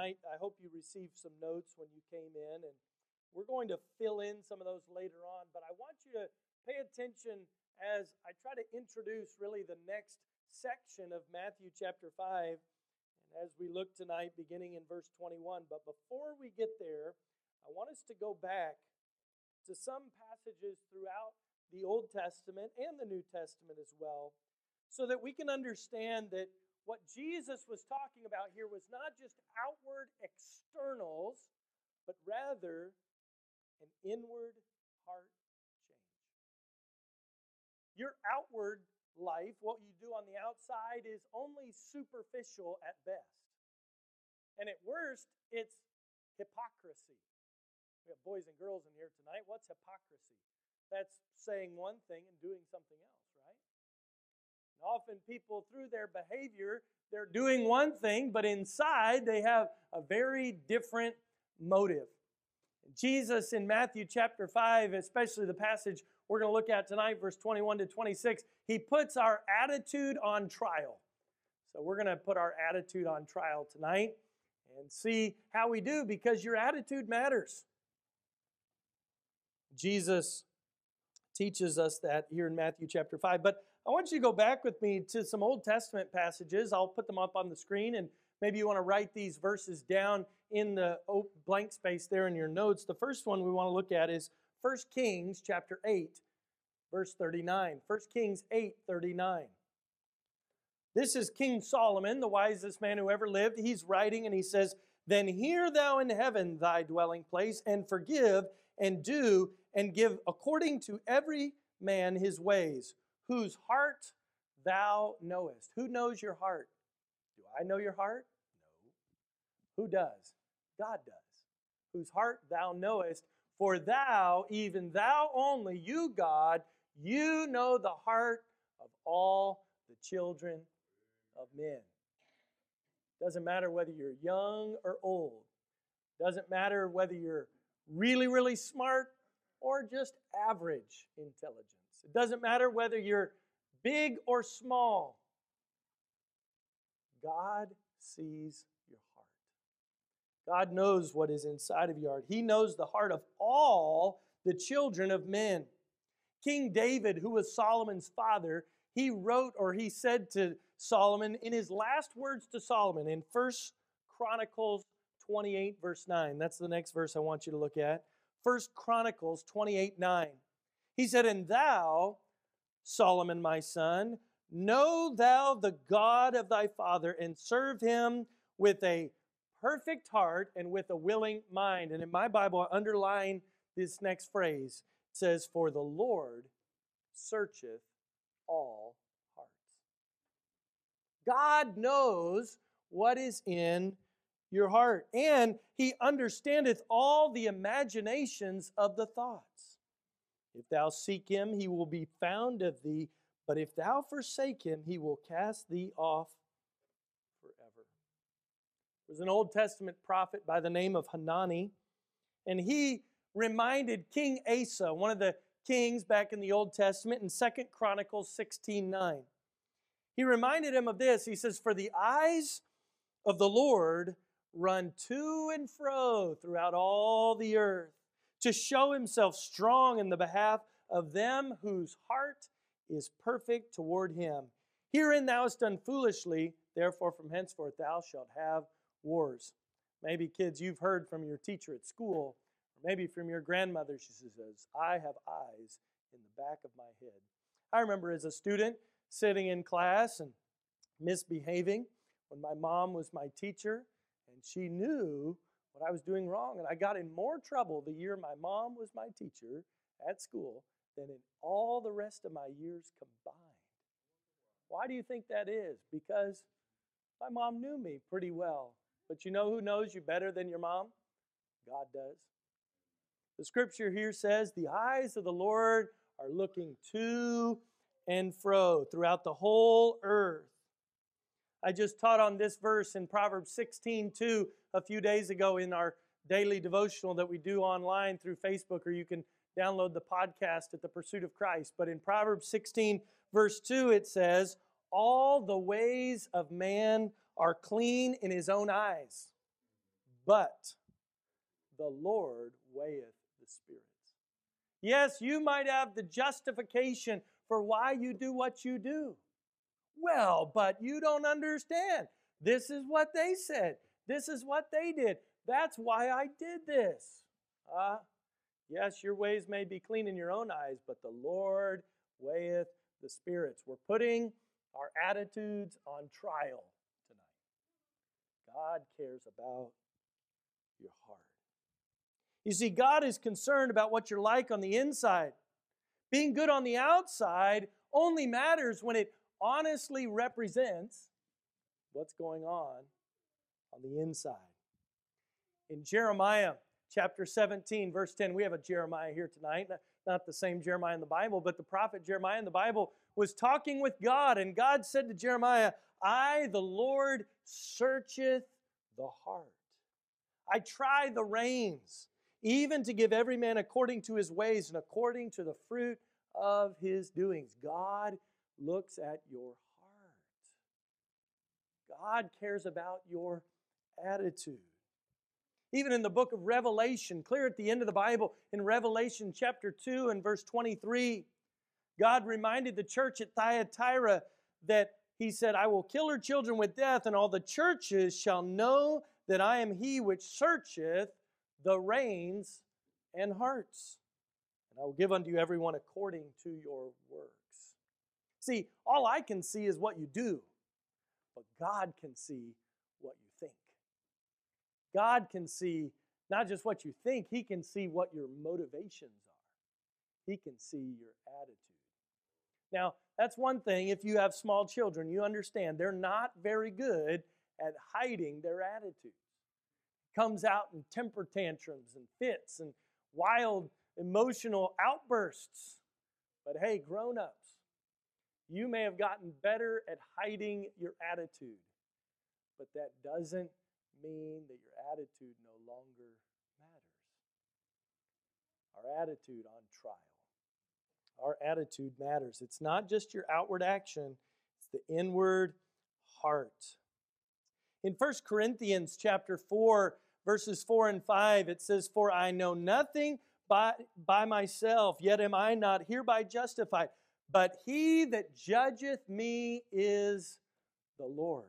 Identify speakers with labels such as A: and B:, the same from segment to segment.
A: tonight, I hope you received some notes when you came in, and we're going to fill in some of those later on. But I want you to pay attention as I try to introduce really the next section of Matthew chapter 5. And as we look tonight, beginning in verse 21. But before we get there, I want us to go back to some passages throughout the Old Testament and the New Testament as well, so that we can understand that what Jesus was talking about here was not just outward externals, but rather an inward heart change. Your outward life, what you do on the outside, is only superficial at best. And at worst, it's hypocrisy. We have boys and girls in here tonight. What's hypocrisy? That's saying one thing and doing something else, often people, through their behavior, they're doing one thing, but inside they have a very different motive. Jesus in Matthew chapter 5, especially the passage we're going to look at tonight, verse 21 to 26, he puts our attitude on trial. So we're going to put our attitude on trial tonight and see how we do because your attitude matters. Jesus teaches us that here in Matthew chapter 5. But I want you to go back with me to some Old Testament passages. I'll put them up on the screen, and maybe you want to write these verses down in the blank space there in your notes. The first one we want to look at is 1 Kings chapter 8, verse 39. 1 Kings 8, 39. This is King Solomon, the wisest man who ever lived. He's writing and he says, Then hear thou in heaven thy dwelling place, and forgive and do and give according to every man his ways, whose heart thou knowest. Who knows your heart? Do I know your heart? No. Who does? God does. Whose heart thou knowest, for thou, even thou only, you, God, you know the heart of all the children of men. Doesn't matter whether you're young or old. Doesn't matter whether you're really, really smart or just average intelligence. It doesn't matter whether you're big or small. God sees your heart. God knows what is inside of your heart. He knows the heart of all the children of men. King David, who was Solomon's father, he wrote or he said to Solomon in his last words to Solomon in First Chronicles 28, verse 9. That's the next verse I want you to look at. First Chronicles 28, 9. He said, And thou, Solomon my son, know thou the God of thy father, and serve him with a perfect heart and with a willing mind. And in my Bible, I underline this next phrase. It says, For the Lord searcheth all hearts. God knows what is in your heart, and he understandeth all the imaginations of the thoughts. If thou seek him, he will be found of thee, but if thou forsake him, he will cast thee off forever. There was an Old Testament prophet by the name of Hanani, and he reminded King Asa, one of the kings back in the Old Testament, in Second Chronicles 16 9. He reminded him of this. He says, For the eyes of the Lord run to and fro throughout all the earth to show himself strong in the behalf of them whose heart is perfect toward him. Herein thou hast done foolishly, therefore from henceforth thou shalt have wars. Maybe, kids, you've heard from your teacher at school, or maybe from your grandmother, she says, I have eyes in the back of my head. I remember as a student sitting in class and misbehaving when my mom was my teacher and she knew what I was doing wrong. And I got in more trouble the year my mom was my teacher at school than in all the rest of my years combined. Why do you think that is? Because my mom knew me pretty well. But you know who knows you better than your mom? God does. The scripture here says, The eyes of the Lord are looking to and fro throughout the whole earth I just taught on this verse in Proverbs 16 2 a few days ago in our daily devotional that we do online through Facebook, or you can download the podcast at the Pursuit of Christ. But in Proverbs 16, verse 2, it says, All the ways of man are clean in his own eyes. but the Lord weigheth the spirits. Yes, you might have the justification for why you do what you do. Well, but you don't understand. This is what they said. This is what they did. That's why I did this. Ah, uh, yes, your ways may be clean in your own eyes, but the Lord weigheth the spirits. We're putting our attitudes on trial tonight. God cares about your heart. You see, God is concerned about what you're like on the inside. Being good on the outside only matters when it honestly represents what's going on on the inside. In Jeremiah chapter 17, verse 10, we have a Jeremiah here tonight. Not the same Jeremiah in the Bible, but the prophet Jeremiah in the Bible was talking with God, and God said to Jeremiah, I, the Lord, searcheth the heart. I try the reins, even to give every man according to his ways and according to the fruit of his doings. God looks at your heart. God cares about your attitude. Even in the book of Revelation, clear at the end of the Bible, in Revelation chapter 2 and verse 23, God reminded the church at Thyatira that He said, I will kill her children with death, and all the churches shall know that I am He which searcheth the reins and hearts. And I will give unto you everyone according to your works. See, all I can see is what you do, but God can see what you think. God can see not just what you think, He can see what your motivations are. He can see your attitude. Now, that's one thing. If you have small children, you understand they're not very good at hiding their attitudes. Comes out in temper tantrums and fits and wild emotional outbursts. But hey, grown ups, you may have gotten better at hiding your attitude, but that doesn't mean that your attitude no longer matters. Our attitude on trial. Our attitude matters. It's not just your outward action, it's the inward heart. In 1 Corinthians chapter 4, verses 4 and 5, it says, For I know nothing by, by myself, yet am I not hereby justified. But he that judgeth me is the Lord.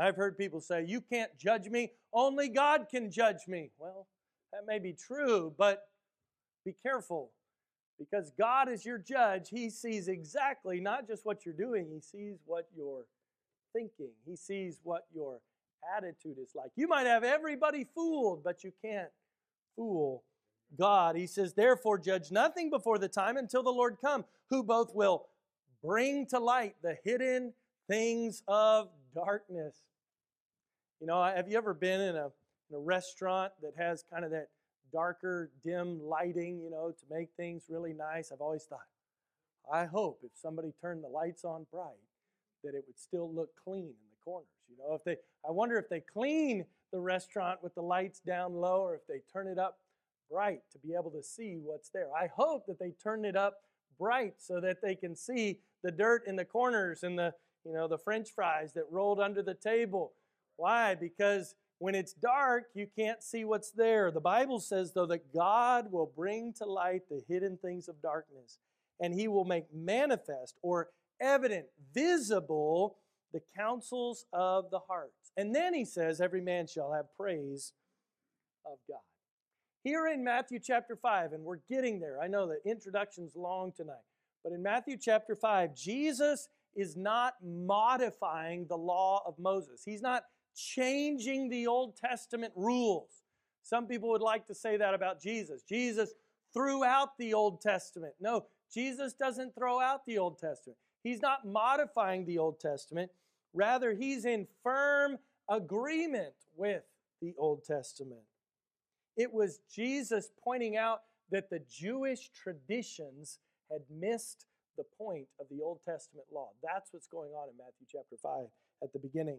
A: I've heard people say, You can't judge me, only God can judge me. Well, that may be true, but be careful because God is your judge. He sees exactly not just what you're doing, He sees what you're thinking, He sees what your attitude is like. You might have everybody fooled, but you can't fool God. He says, Therefore, judge nothing before the time until the Lord come, who both will bring to light the hidden things of darkness. You know, have you ever been in a, in a restaurant that has kind of that darker, dim lighting, you know, to make things really nice? I've always thought, I hope if somebody turned the lights on bright, that it would still look clean in the corners. You know, if they, I wonder if they clean the restaurant with the lights down low or if they turn it up bright to be able to see what's there. I hope that they turn it up bright so that they can see the dirt in the corners and the you know, the french fries that rolled under the table. Why? Because when it's dark, you can't see what's there. The Bible says, though, that God will bring to light the hidden things of darkness, and he will make manifest or evident, visible, the counsels of the hearts. And then he says, Every man shall have praise of God. Here in Matthew chapter 5, and we're getting there. I know the introduction's long tonight, but in Matthew chapter 5, Jesus is not modifying the law of Moses. He's not changing the Old Testament rules. Some people would like to say that about Jesus. Jesus threw out the Old Testament. No, Jesus doesn't throw out the Old Testament. He's not modifying the Old Testament. Rather, he's in firm agreement with the Old Testament. It was Jesus pointing out that the Jewish traditions had missed the point of the Old Testament law. That's what's going on in Matthew chapter 5 at the beginning.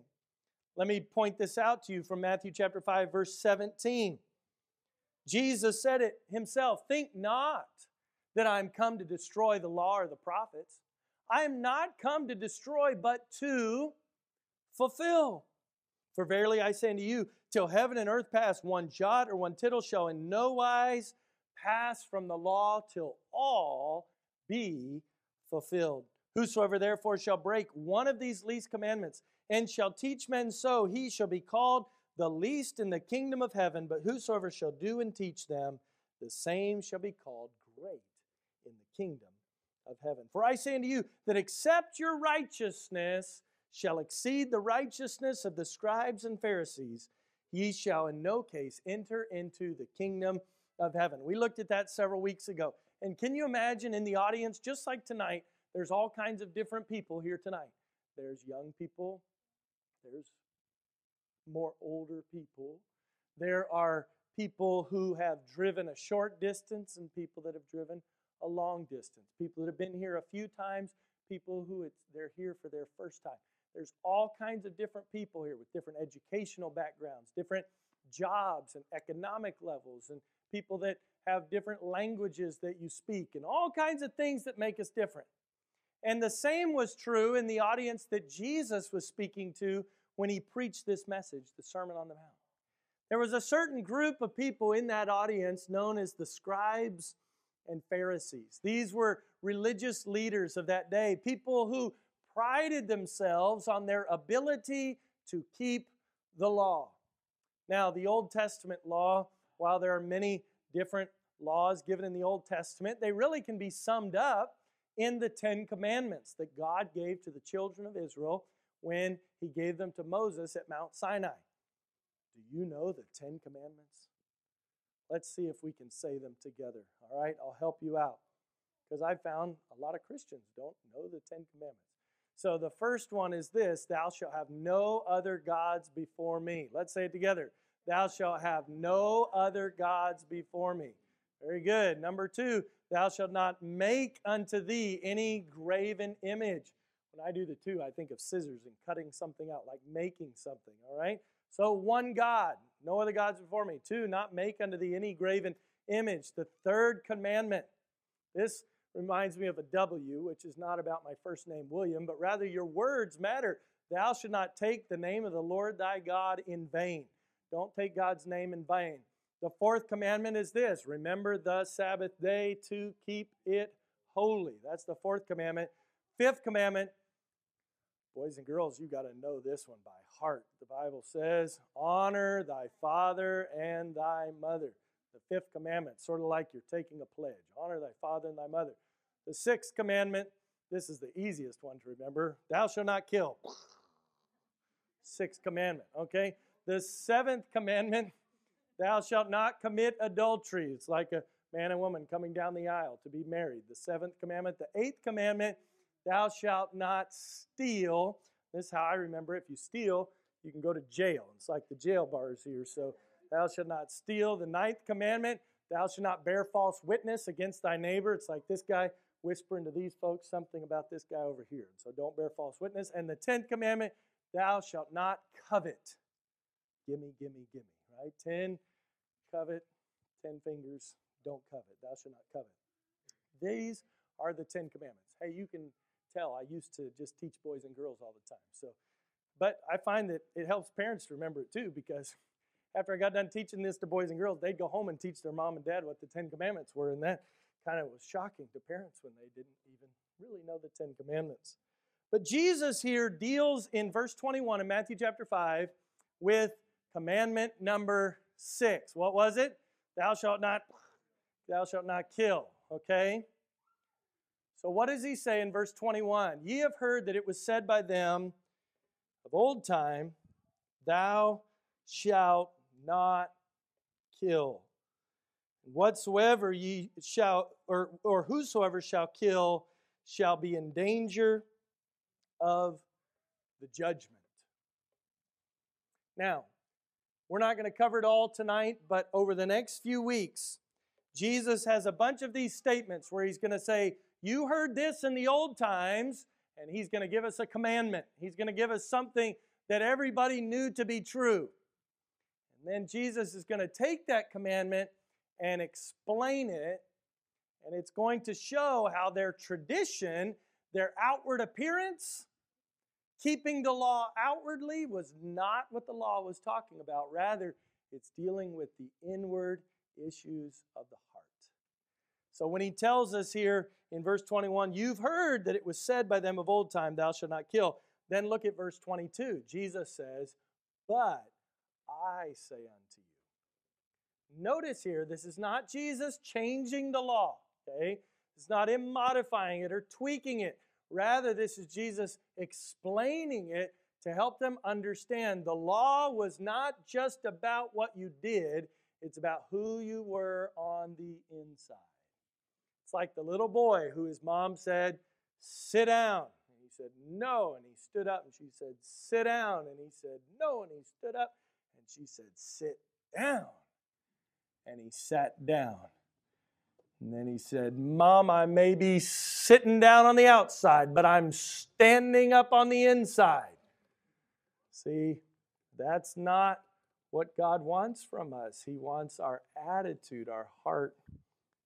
A: Let me point this out to you from Matthew chapter 5, verse 17. Jesus said it himself Think not that I am come to destroy the law or the prophets. I am not come to destroy, but to fulfill. For verily I say unto you, till heaven and earth pass, one jot or one tittle shall in no wise pass from the law till all be fulfilled. Whosoever therefore shall break one of these least commandments and shall teach men so, he shall be called the least in the kingdom of heaven. But whosoever shall do and teach them, the same shall be called great in the kingdom of heaven. For I say unto you that except your righteousness shall exceed the righteousness of the scribes and Pharisees, ye shall in no case enter into the kingdom of heaven. We looked at that several weeks ago. And can you imagine in the audience, just like tonight, there's all kinds of different people here tonight. There's young people, there's more older people, there are people who have driven a short distance and people that have driven a long distance, people that have been here a few times, people who it's, they're here for their first time. There's all kinds of different people here with different educational backgrounds, different jobs and economic levels, and people that have different languages that you speak, and all kinds of things that make us different. And the same was true in the audience that Jesus was speaking to when he preached this message, the Sermon on the Mount. There was a certain group of people in that audience known as the scribes and Pharisees. These were religious leaders of that day, people who prided themselves on their ability to keep the law. Now, the Old Testament law, while there are many different laws given in the Old Testament, they really can be summed up in the Ten Commandments that God gave to the children of Israel when He gave them to Moses at Mount Sinai. Do you know the Ten Commandments? Let's see if we can say them together. All right, I'll help you out. Because I found a lot of Christians don't know the Ten Commandments. So the first one is this Thou shalt have no other gods before me. Let's say it together. Thou shalt have no other gods before me. Very good. Number two, thou shalt not make unto thee any graven image. When I do the two, I think of scissors and cutting something out, like making something, all right? So one God, no other gods before me. Two, not make unto thee any graven image. The third commandment. This reminds me of a W, which is not about my first name, William, but rather your words matter. Thou should not take the name of the Lord thy God in vain. Don't take God's name in vain. The fourth commandment is this remember the Sabbath day to keep it holy. That's the fourth commandment. Fifth commandment, boys and girls, you got to know this one by heart. The Bible says, honor thy father and thy mother. The fifth commandment, sort of like you're taking a pledge honor thy father and thy mother. The sixth commandment, this is the easiest one to remember thou shalt not kill. Sixth commandment, okay? The seventh commandment, thou shalt not commit adultery. It's like a man and woman coming down the aisle to be married. The seventh commandment. The eighth commandment, thou shalt not steal. This is how I remember If you steal, you can go to jail. It's like the jail bars here. So Thou shalt not steal. The ninth commandment, thou shalt not bear false witness against thy neighbor. It's like this guy whispering to these folks something about this guy over here. So don't bear false witness. And the tenth commandment, thou shalt not covet. Gimme, gimme, gimme, right? Ten, covet, ten fingers, don't covet. Thou shalt not covet. These are the Ten Commandments. Hey, you can tell I used to just teach boys and girls all the time. So, but I find that it helps parents to remember it too because after I got done teaching this to boys and girls, they'd go home and teach their mom and dad what the Ten Commandments were. And that kind of was shocking to parents when they didn't even really know the Ten Commandments. But Jesus here deals in verse 21 in Matthew chapter 5 with commandment number six. What was it? Thou shalt not, thou shalt not kill. Okay? So what does he say in verse 21? Ye have heard that it was said by them of old time, Thou shalt not kill. Whatsoever ye shall, or, or whosoever shall kill, shall be in danger of the judgment. Now, we're not going to cover it all tonight, but over the next few weeks, Jesus has a bunch of these statements where he's going to say, You heard this in the old times, and he's going to give us a commandment. He's going to give us something that everybody knew to be true. And then Jesus is going to take that commandment and explain it, and it's going to show how their tradition, their outward appearance, keeping the law outwardly was not what the law was talking about. Rather, it's dealing with the inward issues of the heart. So when he tells us here in verse 21, you've heard that it was said by them of old time, thou shalt not kill. Then look at verse 22. Jesus says, But I say unto you. Notice here, this is not Jesus changing the law, okay? It's not him modifying it or tweaking it. Rather, this is Jesus explaining it to help them understand the law was not just about what you did, it's about who you were on the inside. It's like the little boy who his mom said, Sit down. And he said, No. And he stood up and she said, Sit down. And he said, No. And he stood up and she said, Sit down. And he sat down. And then he said, Mom, I may be sitting down on the outside, but I'm standing up on the inside. See, that's not what God wants from us. He wants our attitude, our heart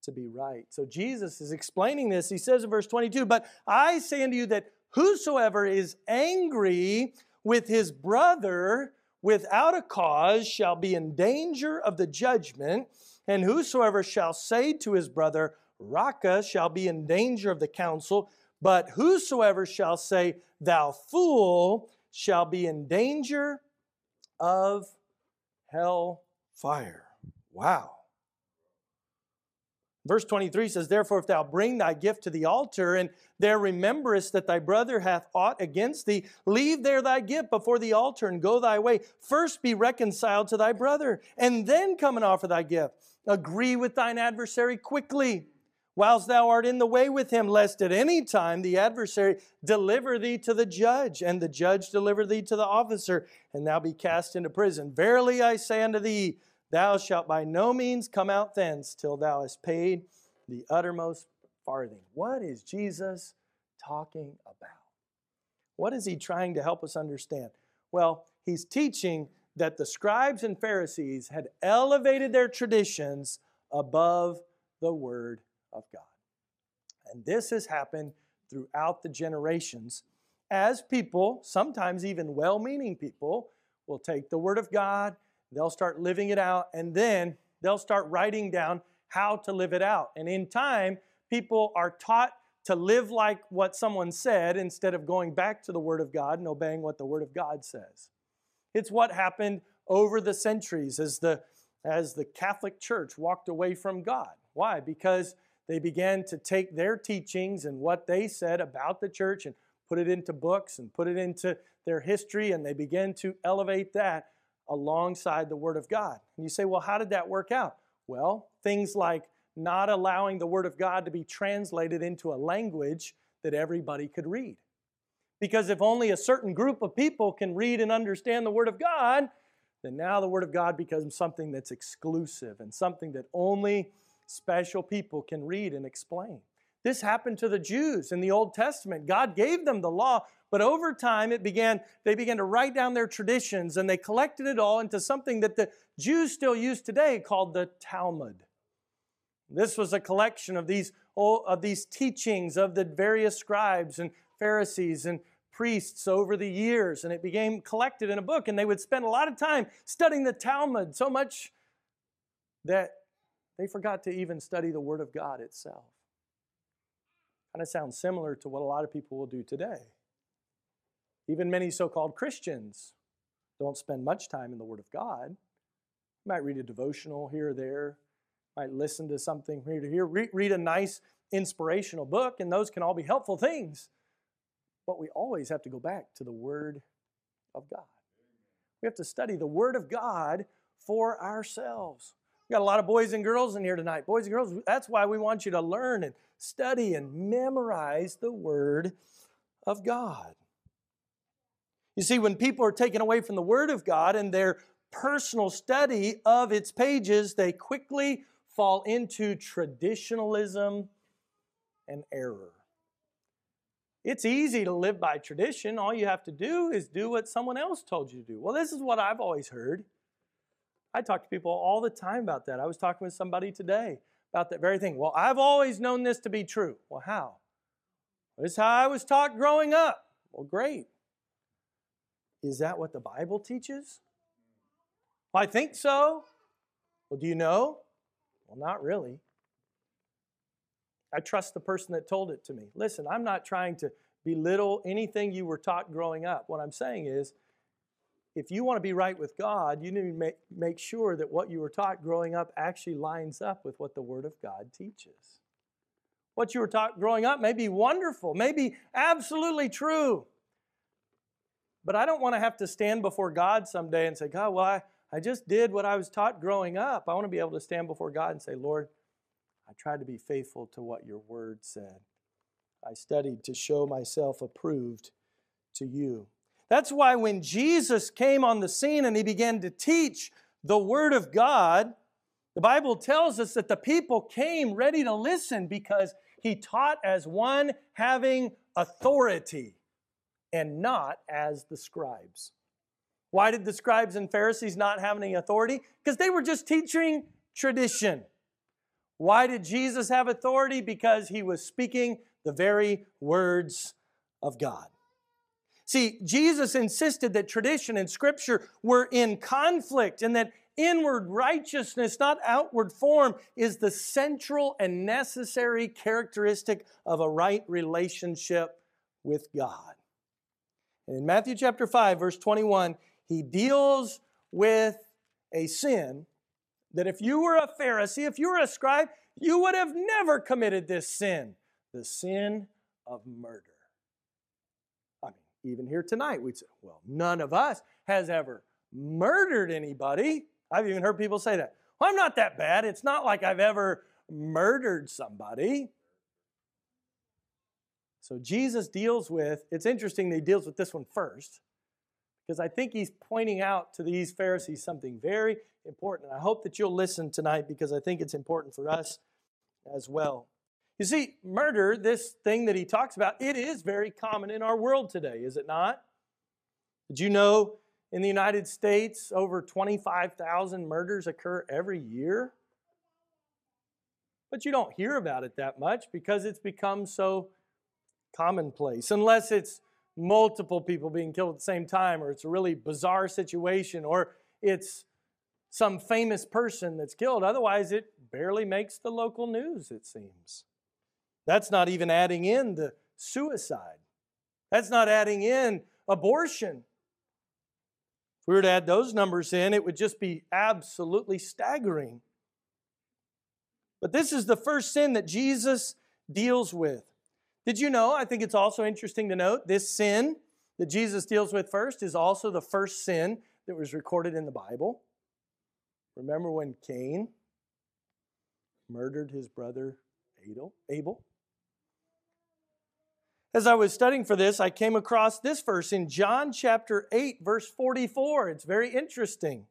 A: to be right. So Jesus is explaining this. He says in verse 22 But I say unto you that whosoever is angry with his brother without a cause shall be in danger of the judgment, and whosoever shall say to his brother, Raca, shall be in danger of the council. But whosoever shall say, Thou fool, shall be in danger of hell fire. Wow. Verse 23 says, Therefore, if thou bring thy gift to the altar, and there rememberest that thy brother hath aught against thee, leave there thy gift before the altar and go thy way. First be reconciled to thy brother, and then come and offer thy gift. Agree with thine adversary quickly, whilst thou art in the way with him, lest at any time the adversary deliver thee to the judge, and the judge deliver thee to the officer, and thou be cast into prison. Verily I say unto thee, Thou shalt by no means come out thence till thou hast paid the uttermost farthing. What is Jesus talking about? What is he trying to help us understand? Well, he's teaching that the scribes and Pharisees had elevated their traditions above the Word of God. And this has happened throughout the generations as people, sometimes even well meaning people, will take the Word of God They'll start living it out, and then they'll start writing down how to live it out. And in time, people are taught to live like what someone said instead of going back to the Word of God and obeying what the Word of God says. It's what happened over the centuries as the, as the Catholic Church walked away from God. Why? Because they began to take their teachings and what they said about the church and put it into books and put it into their history, and they began to elevate that alongside the Word of God. And you say, well, how did that work out? Well, things like not allowing the Word of God to be translated into a language that everybody could read. Because if only a certain group of people can read and understand the Word of God, then now the Word of God becomes something that's exclusive and something that only special people can read and explain. This happened to the Jews in the Old Testament. God gave them the law, but over time it began they began to write down their traditions and they collected it all into something that the Jews still use today called the Talmud. This was a collection of these of these teachings of the various scribes and Pharisees and priests over the years and it became collected in a book and they would spend a lot of time studying the Talmud so much that they forgot to even study the word of God itself. Kind of sounds similar to what a lot of people will do today. Even many so called Christians don't spend much time in the Word of God. You might read a devotional here or there, might listen to something here to here, read a nice inspirational book, and those can all be helpful things. But we always have to go back to the Word of God. We have to study the Word of God for ourselves. We got a lot of boys and girls in here tonight. Boys and girls, that's why we want you to learn and study and memorize the Word of God. You see, when people are taken away from the Word of God and their personal study of its pages, they quickly fall into traditionalism and error. It's easy to live by tradition. All you have to do is do what someone else told you to do. Well, this is what I've always heard. I talk to people all the time about that. I was talking with somebody today about that very thing. Well, I've always known this to be true. Well, how? This is how I was taught growing up. Well, great. Is that what the Bible teaches? Well, I think so. Well, do you know? Well, not really. I trust the person that told it to me. Listen, I'm not trying to belittle anything you were taught growing up. What I'm saying is, if you want to be right with God, you need to make, sure that what you were taught growing up actually lines up with what the Word of God teaches. What you were taught growing up may be wonderful, may be absolutely true. But I don't want to have to stand before God someday and say, God, well, I, I just did what I was taught growing up. I want to be able to stand before God and say, Lord, I tried to be faithful to what your word said. I studied to show myself approved to you. That's why when Jesus came on the scene and he began to teach the Word of God, the Bible tells us that the people came ready to listen because he taught as one having authority and not as the scribes. Why did the scribes and Pharisees not have any authority? Because they were just teaching tradition. Why did Jesus have authority? Because he was speaking the very words of God. See, Jesus insisted that tradition and scripture were in conflict and that inward righteousness, not outward form, is the central and necessary characteristic of a right relationship with God. And in Matthew chapter 5, verse 21, he deals with a sin that if you were a Pharisee, if you were a scribe, you would have never committed this sin the sin of murder even here tonight, we'd say, well, none of us has ever murdered anybody. I've even heard people say that. Well, I'm not that bad. It's not like I've ever murdered somebody. So Jesus deals with, it's interesting that he deals with this one first, because I think he's pointing out to these Pharisees something very important. I hope that you'll listen tonight because I think it's important for us as well. You see, murder, this thing that he talks about, it is very common in our world today, is it not? Did you know in the United States over 25,000 murders occur every year? But you don't hear about it that much because it's become so commonplace, unless it's multiple people being killed at the same time, or it's a really bizarre situation, or it's some famous person that's killed. Otherwise, it barely makes the local news, it seems. That's not even adding in the suicide. That's not adding in abortion. If we were to add those numbers in, it would just be absolutely staggering. But this is the first sin that Jesus deals with. Did you know? I think it's also interesting to note this sin that Jesus deals with first is also the first sin that was recorded in the Bible. Remember when Cain murdered his brother Abel? As I was studying for this, I came across this verse in John chapter 8, verse 44. It's very interesting.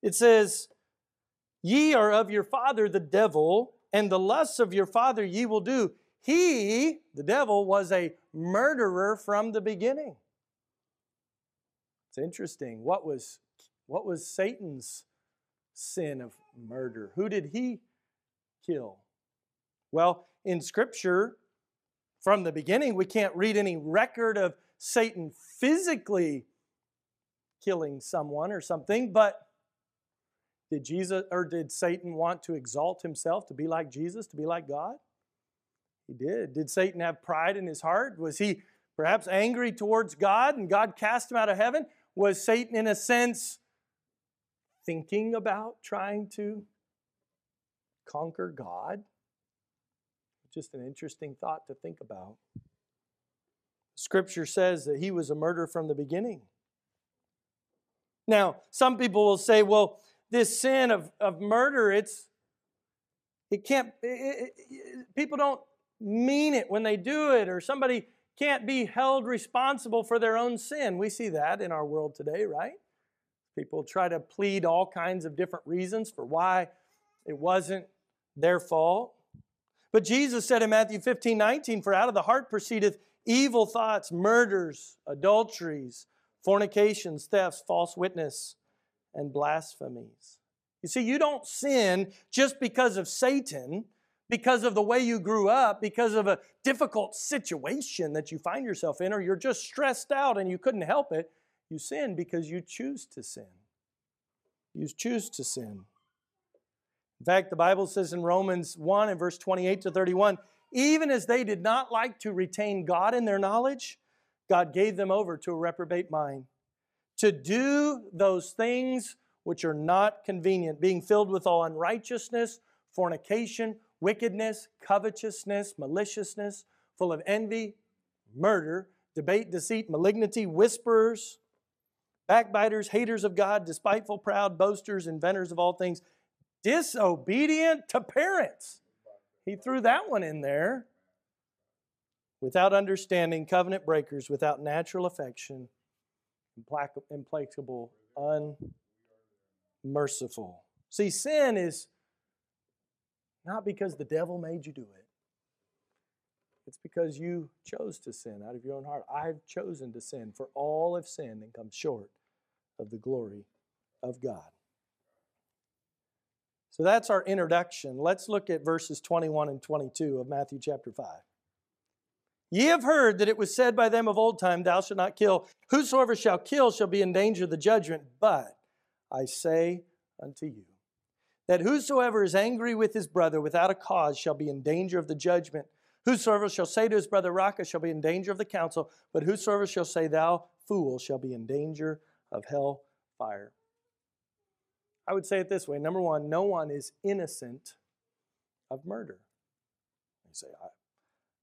A: It says, Ye are of your father the devil, and the lusts of your father ye will do. He, the devil, was a murderer from the beginning. It's interesting. What was, what was Satan's sin of murder? Who did he kill? Well, in Scripture, from the beginning. We can't read any record of Satan physically killing someone or something, but did Jesus or did Satan want to exalt himself to be like Jesus, to be like God? He did. Did Satan have pride in his heart? Was he perhaps angry towards God and God cast him out of heaven? Was Satan, in a sense, thinking about trying to conquer God? Just an interesting thought to think about. Scripture says that he was a murderer from the beginning. Now, some people will say, well, this sin of, of murder, it's it can't it, it, people don't mean it when they do it, or somebody can't be held responsible for their own sin. We see that in our world today, right? People try to plead all kinds of different reasons for why it wasn't their fault. But Jesus said in Matthew 15, 19, For out of the heart proceedeth evil thoughts, murders, adulteries, fornications, thefts, false witness, and blasphemies. You see, you don't sin just because of Satan, because of the way you grew up, because of a difficult situation that you find yourself in, or you're just stressed out and you couldn't help it. You sin because you choose to sin. You choose to sin. In fact, the Bible says in Romans 1 and verse 28 to 31 even as they did not like to retain God in their knowledge, God gave them over to a reprobate mind to do those things which are not convenient, being filled with all unrighteousness, fornication, wickedness, covetousness, maliciousness, full of envy, murder, debate, deceit, malignity, whisperers, backbiters, haters of God, despiteful, proud, boasters, inventors of all things, disobedient to parents. He threw that one in there. Without understanding, covenant breakers, without natural affection, implacable, unmerciful. See, sin is not because the devil made you do it. It's because you chose to sin out of your own heart. I've chosen to sin, for all have sinned and come short of the glory of God. So that's our introduction. Let's look at verses 21 and 22 of Matthew chapter 5. Ye have heard that it was said by them of old time, Thou shalt not kill. Whosoever shall kill shall be in danger of the judgment. But I say unto you, that whosoever is angry with his brother without a cause shall be in danger of the judgment. Whosoever shall say to his brother, Raca, shall be in danger of the council. But whosoever shall say, Thou fool, shall be in danger of hell fire. I would say it this way number one, no one is innocent of murder. You say,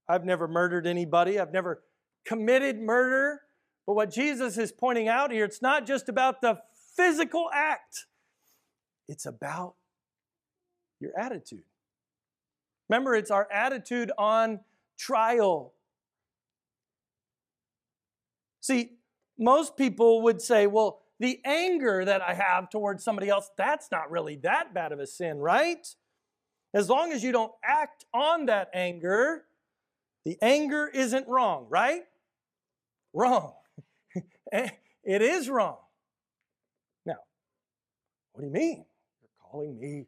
A: I've never murdered anybody, I've never committed murder. But what Jesus is pointing out here, it's not just about the physical act, it's about your attitude. Remember, it's our attitude on trial. See, most people would say, well, the anger that I have towards somebody else, that's not really that bad of a sin, right? As long as you don't act on that anger, the anger isn't wrong, right? Wrong. Eh, it is wrong. Now, what do you mean? You're calling me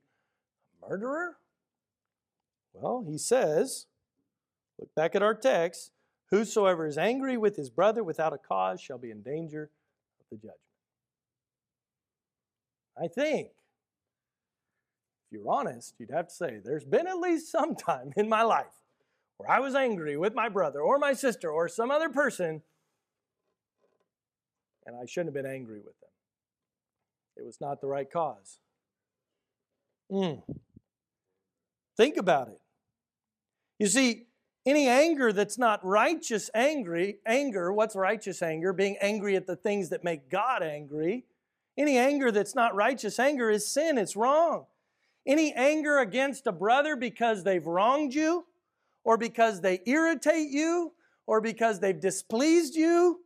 A: a murderer? Well, he says, look back at our text, whosoever is angry with his brother without a cause shall be in danger of the judgment. I think, if you're honest, you'd have to say, there's been at least some time in my life where I was angry with my brother or my sister or some other person, and I shouldn't have been angry with them. It was not the right cause. Mm. Think about it. You see, any anger that's not righteous angry, anger, what's righteous anger? Being angry at the things that make God angry. Any anger that's not righteous anger is sin, it's wrong. Any anger against a brother because they've wronged you, or because they irritate you, or because they've displeased you,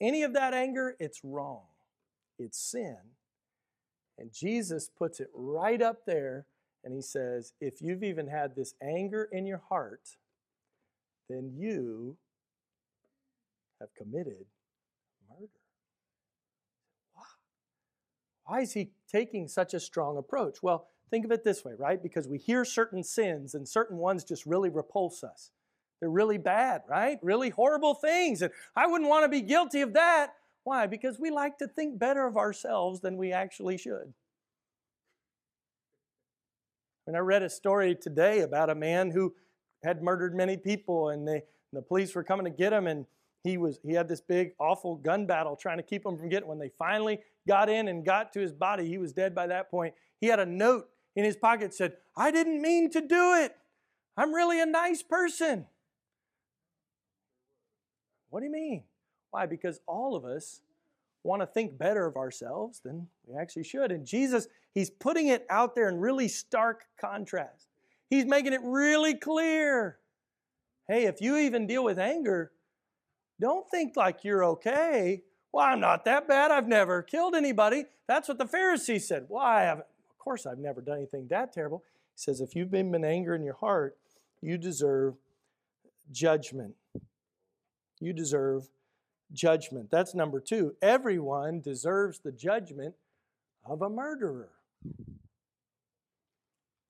A: any of that anger, it's wrong. It's sin. And Jesus puts it right up there and he says, if you've even had this anger in your heart, then you have committed murder. Why is he taking such a strong approach? Well, think of it this way, right? Because we hear certain sins and certain ones just really repulse us. They're really bad, right? Really horrible things. And I wouldn't want to be guilty of that. Why? Because we like to think better of ourselves than we actually should. And I read a story today about a man who had murdered many people, and they, the police were coming to get him, and he was he had this big awful gun battle trying to keep him from getting when they finally got in and got to his body he was dead by that point. He had a note in his pocket said i didn't mean to do it. I'm really a nice person. What do you mean? Why? Because all of us want to think better of ourselves than we actually should. And jesus he's putting it out there in really stark contrast. He's making it really clear. Hey if you even deal with anger don't think like you're okay. Well, I'm not that bad. I've never killed anybody. That's what the Pharisees said. Well, I haven't. Of course, I've never done anything that terrible. He says, if you've been in anger in your heart, you deserve judgment. You deserve judgment. That's number two. Everyone deserves the judgment of a murderer.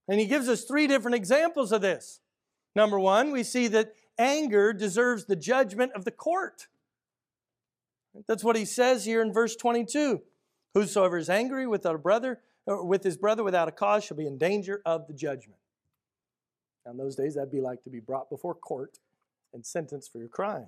A: And he gives us three different examples of this. Number one, we see that anger deserves the judgment of the court. That's what he says here in verse 22. Whosoever is angry without a brother, or with his brother without a cause shall be in danger of the judgment. Now, in those days, that'd be like to be brought before court and sentenced for your crime.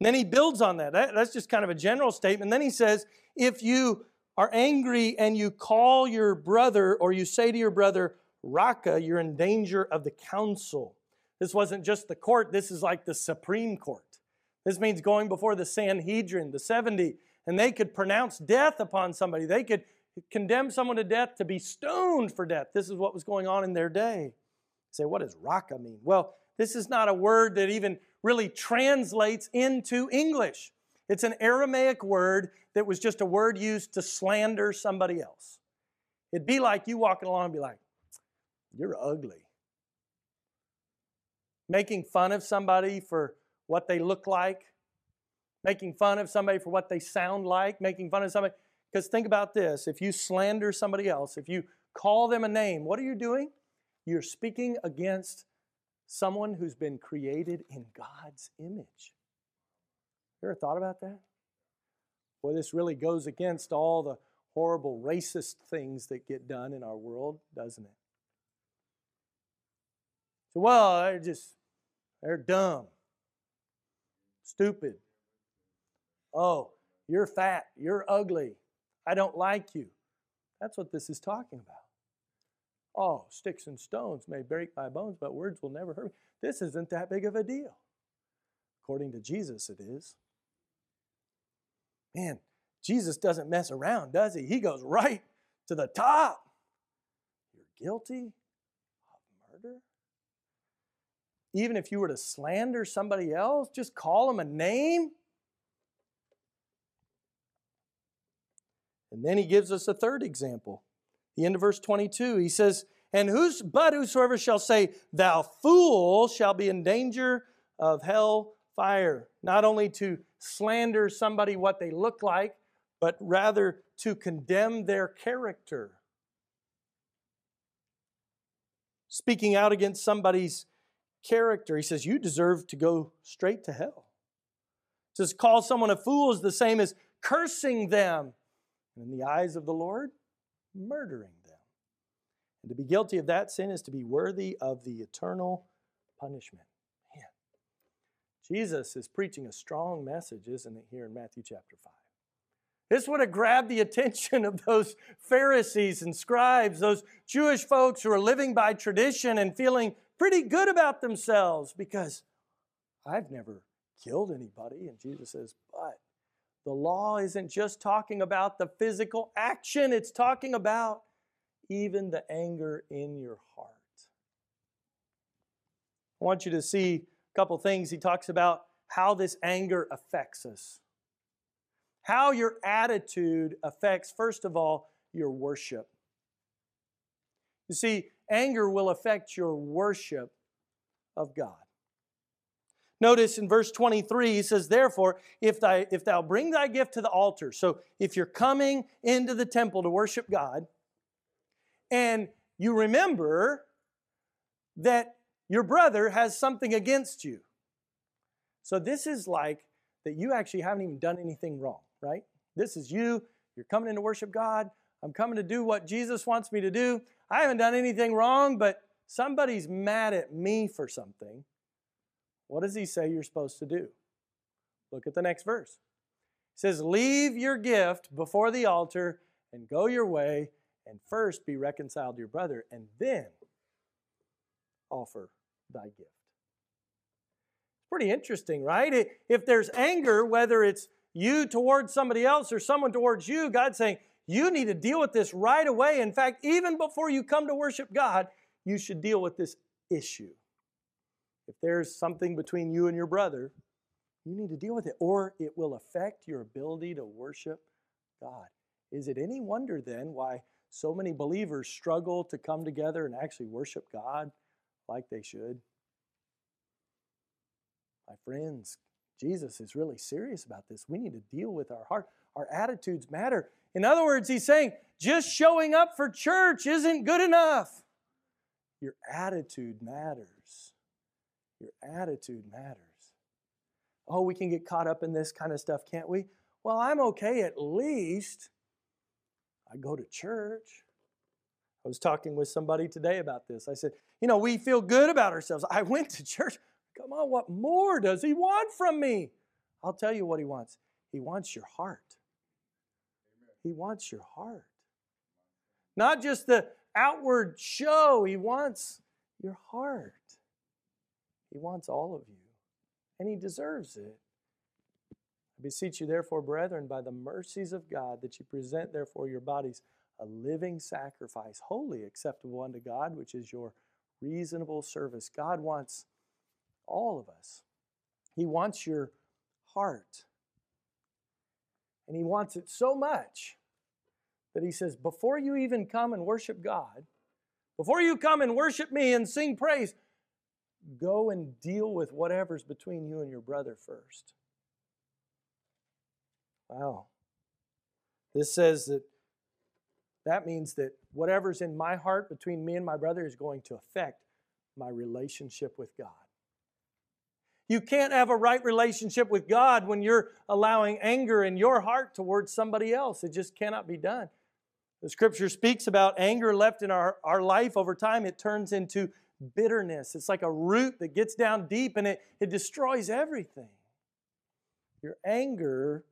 A: And then he builds on that. that. That's just kind of a general statement. Then he says, if you are angry and you call your brother or you say to your brother, Raca, you're in danger of the council. This wasn't just the court, this is like the Supreme Court. This means going before the Sanhedrin, the 70, and they could pronounce death upon somebody. They could condemn someone to death to be stoned for death. This is what was going on in their day. You say, what does Raca mean? Well, this is not a word that even really translates into English. It's an Aramaic word that was just a word used to slander somebody else. It'd be like you walking along and be like, You're ugly. Making fun of somebody for what they look like, making fun of somebody for what they sound like, making fun of somebody. Because think about this if you slander somebody else, if you call them a name, what are you doing? You're speaking against someone who's been created in God's image. You ever thought about that? Boy, this really goes against all the horrible racist things that get done in our world, doesn't it? So, well, they're just, they're dumb, stupid. Oh, you're fat, you're ugly, I don't like you. That's what this is talking about. Oh, sticks and stones may break my bones, but words will never hurt me. This isn't that big of a deal. According to Jesus, it is. Man, Jesus doesn't mess around, does he? He goes right to the top. You're guilty of murder? Even if you were to slander somebody else, just call them a name. And then he gives us a third example. The end of verse 22, he says, And who's but whosoever shall say, Thou fool, shall be in danger of hell fire. Not only to slander somebody what they look like, but rather to condemn their character. Speaking out against somebody's character, he says, You deserve to go straight to hell. He says, Call someone a fool is the same as cursing them. And in the eyes of the Lord, murdering them. And to be guilty of that sin is to be worthy of the eternal punishment. Man, Jesus is preaching a strong message, isn't it, here in Matthew chapter 5? This would have grabbed the attention of those Pharisees and scribes, those Jewish folks who are living by tradition and feeling pretty good about themselves because I've never killed anybody. And Jesus says, but the law isn't just talking about the physical action, it's talking about even the anger in your heart. I want you to see a couple things. He talks about how this anger affects us. How your attitude affects, first of all, your worship. You see, anger will affect your worship of God. Notice in verse 23, he says, Therefore, if, thy, if thou bring thy gift to the altar, so if you're coming into the temple to worship God, and you remember that your brother has something against you. So this is like that you actually haven't even done anything wrong, right? This is you. You're coming in to worship God. I'm coming to do what Jesus wants me to do. I haven't done anything wrong, but somebody's mad at me for something. What does he say you're supposed to do? Look at the next verse. He says, Leave your gift before the altar and go your way, and first be reconciled to your brother, and then offer thy gift. It's pretty interesting, right? If there's anger, whether it's you towards somebody else or someone towards you, God's saying, you need to deal with this right away. In fact, even before you come to worship God, you should deal with this issue. If there's something between you and your brother, you need to deal with it, or it will affect your ability to worship God. Is it any wonder then why so many believers struggle to come together and actually worship God like they should? My friends, Jesus is really serious about this. We need to deal with our heart. Our attitudes matter. In other words, he's saying just showing up for church isn't good enough. Your attitude matters. Your attitude matters. Oh, we can get caught up in this kind of stuff, can't we? Well, I'm okay at least. I go to church. I was talking with somebody today about this. I said, You know, we feel good about ourselves. I went to church. Come on, what more does he want from me? I'll tell you what he wants. He wants your heart. He wants your heart. Not just the outward show, he wants your heart. He wants all of you, and he deserves it. I beseech you, therefore, brethren, by the mercies of God, that you present, therefore, your bodies a living sacrifice, holy, acceptable unto God, which is your reasonable service. God wants all of us. He wants your heart. And He wants it so much that He says, before you even come and worship God, before you come and worship me and sing praise, go and deal with whatever's between you and your brother first. Wow. This says that that means that whatever's in my heart between me and my brother is going to affect my relationship with God. You can't have a right relationship with God when you're allowing anger in your heart towards somebody else. It just cannot be done. The scripture speaks about anger left in our, our life over time, it turns into bitterness. It's like a root that gets down deep and it, it destroys everything. Your anger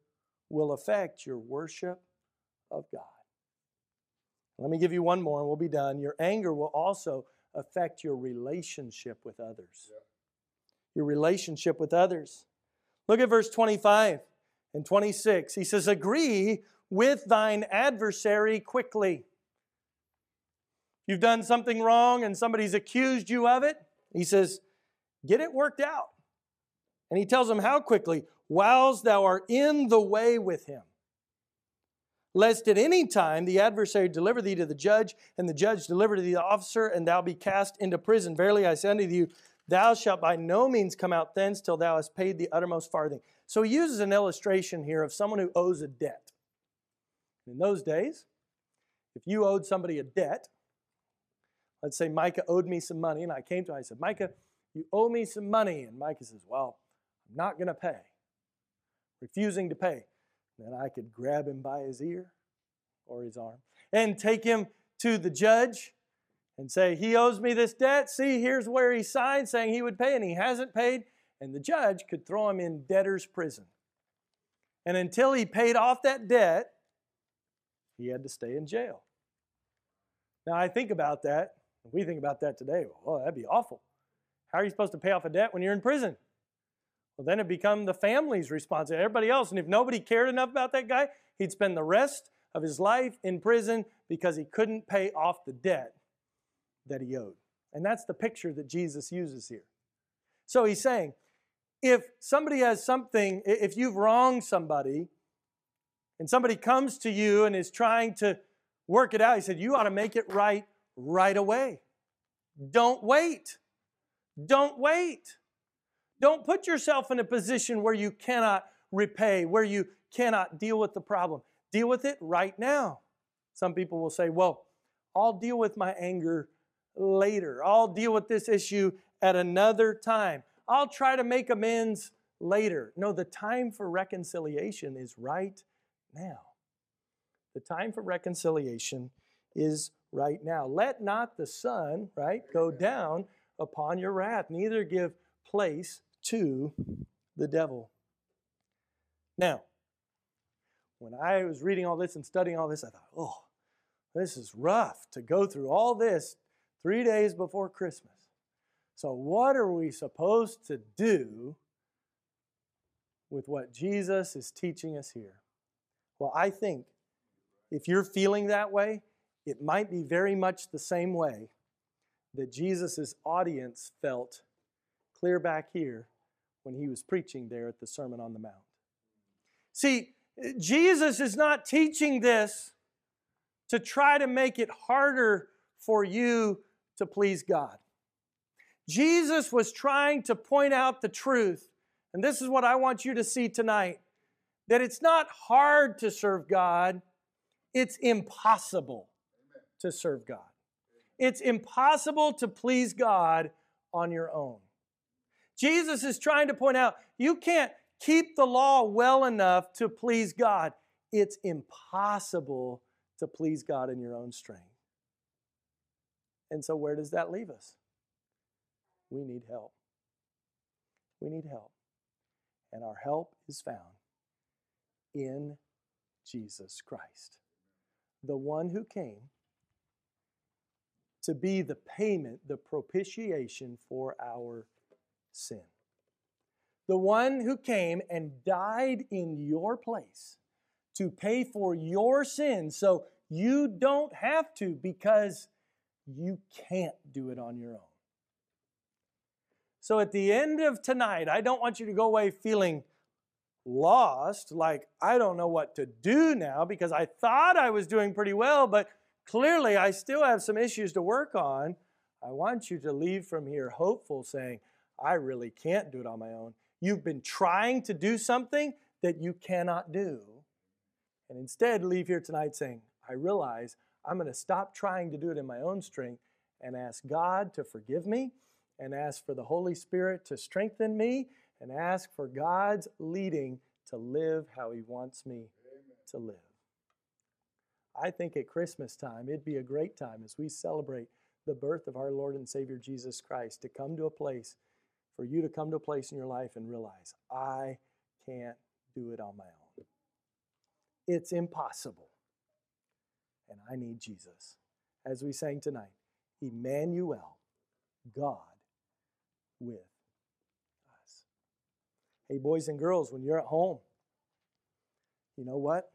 A: will affect your worship of God. Let me give you one more and we'll be done. Your anger will also affect your relationship with others. Yeah. Your relationship with others. Look at verse 25 and 26. He says, Agree with thine adversary quickly. You've done something wrong and somebody's accused you of it. He says, Get it worked out. And he tells him how quickly, whilst thou art in the way with him lest at any time the adversary deliver thee to the judge, and the judge deliver to the officer, and thou be cast into prison. Verily I say unto you, thou shalt by no means come out thence till thou hast paid the uttermost farthing. So he uses an illustration here of someone who owes a debt. In those days, if you owed somebody a debt, let's say Micah owed me some money, and I came to him, I said, Micah, you owe me some money. And Micah says, Well, I'm not going to pay. Refusing to pay. Then I could grab him by his ear or his arm and take him to the judge and say, He owes me this debt. See, here's where he signed saying he would pay, and he hasn't paid. And the judge could throw him in debtor's prison. And until he paid off that debt, he had to stay in jail. Now, I think about that. We think about that today. Well, that'd be awful. How are you supposed to pay off a debt when you're in prison? Well, then it become the family's responsibility, everybody else. And if nobody cared enough about that guy, he'd spend the rest of his life in prison because he couldn't pay off the debt that he owed. And that's the picture that Jesus uses here. So he's saying, if somebody has something, if you've wronged somebody, and somebody comes to you and is trying to work it out, he said, you ought to make it right right away. Don't wait. Don't wait. Don't put yourself in a position where you cannot repay, where you cannot deal with the problem. Deal with it right now. Some people will say, well, I'll deal with my anger later. I'll deal with this issue at another time. I'll try to make amends later. No, the time for reconciliation is right now. The time for reconciliation is right now. Let not the sun, right, go down upon your wrath, neither give place to the devil. Now, when I was reading all this and studying all this, I thought, oh, this is rough to go through all this three days before Christmas. So, what are we supposed to do with what Jesus is teaching us here? Well, I think if you're feeling that way, it might be very much the same way that Jesus' audience felt clear back here when he was preaching there at the Sermon on the Mount. See, Jesus is not teaching this to try to make it harder for you to please God. Jesus was trying to point out the truth, and this is what I want you to see tonight that it's not hard to serve God, it's impossible to serve God. It's impossible to please God on your own. Jesus is trying to point out you can't keep the law well enough to please God. It's impossible to please God in your own strength. And so, where does that leave us? We need help. We need help. And our help is found in Jesus Christ, the one who came to be the payment, the propitiation for our sin. The one who came and died in your place to pay for your sins so you don't have to because you can't do it on your own. So at the end of tonight, I don't want you to go away feeling lost, like I don't know what to do now because I thought I was doing pretty well, but clearly I still have some issues to work on. I want you to leave from here hopeful, saying, I really can't do it on my own. You've been trying to do something that you cannot do. And instead, leave here tonight saying, I realize I'm going to stop trying to do it in my own strength and ask God to forgive me and ask for the Holy Spirit to strengthen me and ask for God's leading to live how He wants me Amen. to live. I think at Christmas time, it'd be a great time as we celebrate the birth of our Lord and Savior Jesus Christ to come to a place, for you to come to a place in your life and realize, I can't do it on my own. It's impossible. And I need Jesus. As we sang tonight, Emmanuel, God with us. Hey, boys and girls, when you're at home, you know what?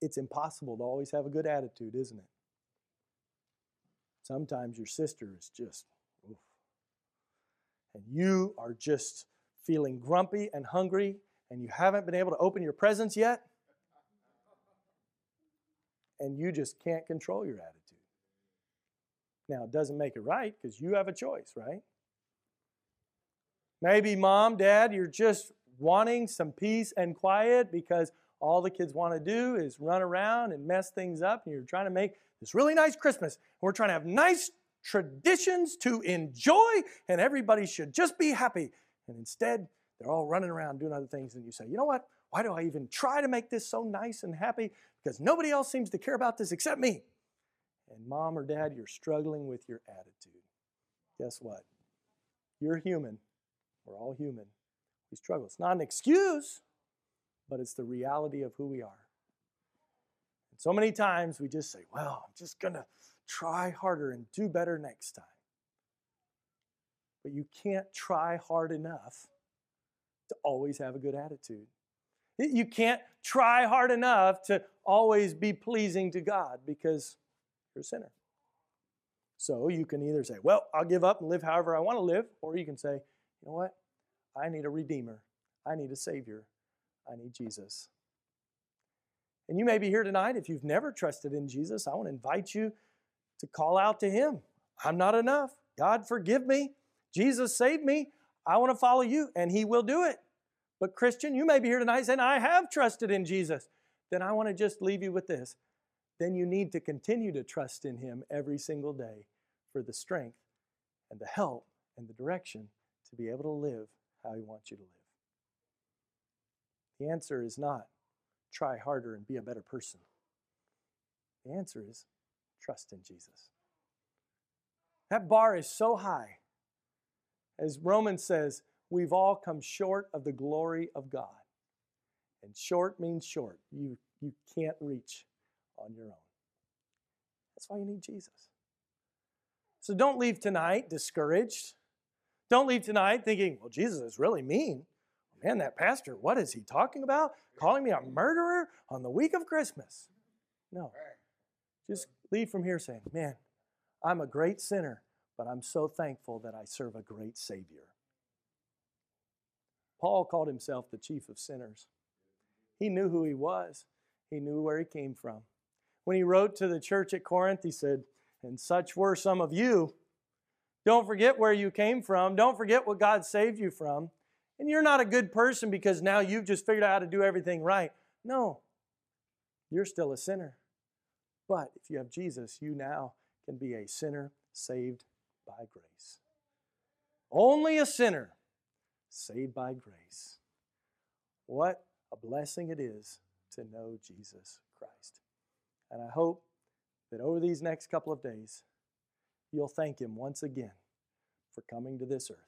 A: It's impossible to always have a good attitude, isn't it? Sometimes your sister is just, oof, and you are just feeling grumpy and hungry, and you haven't been able to open your presents yet, and you just can't control your attitude. Now, it doesn't make it right because you have a choice, right? Maybe mom, dad, you're just wanting some peace and quiet because all the kids want to do is run around and mess things up, and you're trying to make this really nice Christmas. We're trying to have nice traditions to enjoy, and everybody should just be happy. And instead, they're all running around doing other things, and you say, you know what? Why do I even try to make this so nice and happy? Because nobody else seems to care about this except me. And mom or dad, you're struggling with your attitude. Guess what? You're human. We're all human. We struggle. It's not an excuse, but it's the reality of who we are. And so many times we just say, well, I'm just going to try harder and do better next time. But you can't try hard enough to always have a good attitude. You can't try hard enough to always be pleasing to God because you're a sinner. So you can either say, well, I'll give up and live however I want to live, or you can say, you know what? I need a Redeemer. I need a Savior. I need Jesus. And you may be here tonight. If you've never trusted in Jesus, I want to invite you to call out to Him. I'm not enough. God, forgive me. Jesus, save me. I want to follow you, and He will do it. But, Christian, you may be here tonight saying, I have trusted in Jesus. Then I want to just leave you with this. Then you need to continue to trust in Him every single day for the strength and the help and the direction to be able to live how He wants you to live. The answer is not try harder and be a better person. The answer is trust in Jesus. That bar is so high. As Romans says, we've all come short of the glory of God. And short means short. You, you can't reach on your own. That's why you need Jesus. So don't leave tonight discouraged. Don't leave tonight thinking, well, Jesus is really mean. Man, that pastor, what is he talking about? Calling me a murderer on the week of Christmas. No. Just leave from here saying, man, I'm a great sinner, but I'm so thankful that I serve a great Savior. Paul called himself the chief of sinners. He knew who he was, he knew where he came from. When he wrote to the church at Corinth, he said, And such were some of you. Don't forget where you came from. Don't forget what God saved you from. And you're not a good person because now you've just figured out how to do everything right. No, you're still a sinner. But if you have Jesus, you now can be a sinner saved by grace. Only a sinner saved by grace. What a blessing it is to know Jesus Christ. And I hope that over these next couple of days, you'll thank Him once again for coming to this earth,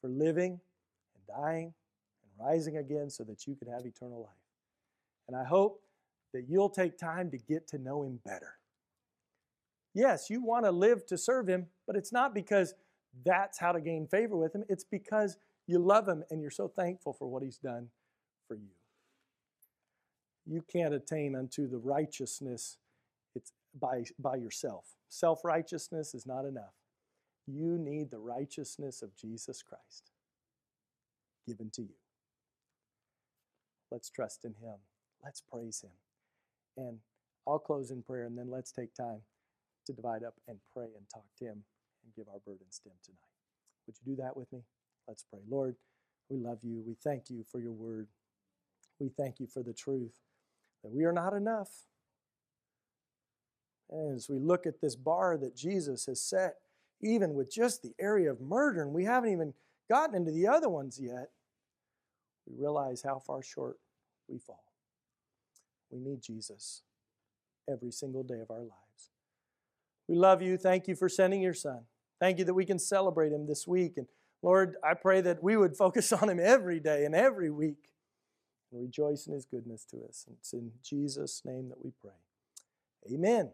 A: for living and dying and rising again so that you could have eternal life. And I hope that you'll take time to get to know Him better. Yes, you want to live to serve Him, but it's not because that's how to gain favor with Him. It's because you love Him and you're so thankful for what He's done for you. You can't attain unto the righteousness it's by, by yourself. Self righteousness is not enough. You need the righteousness of Jesus Christ given to you. Let's trust in Him. Let's praise Him. And I'll close in prayer and then let's take time to divide up and pray and talk to Him and give our burdens to Him tonight. Would you do that with me? Let's pray. Lord, we love you. We thank you for your word. We thank you for the truth that we are not enough. And as we look at this bar that Jesus has set, even with just the area of murder, and we haven't even gotten into the other ones yet, we realize how far short we fall. We need Jesus every single day of our lives. We love you. Thank you for sending your son. Thank you that we can celebrate him this week. And Lord, I pray that we would focus on him every day and every week and rejoice in his goodness to us. And it's in Jesus' name that we pray. Amen.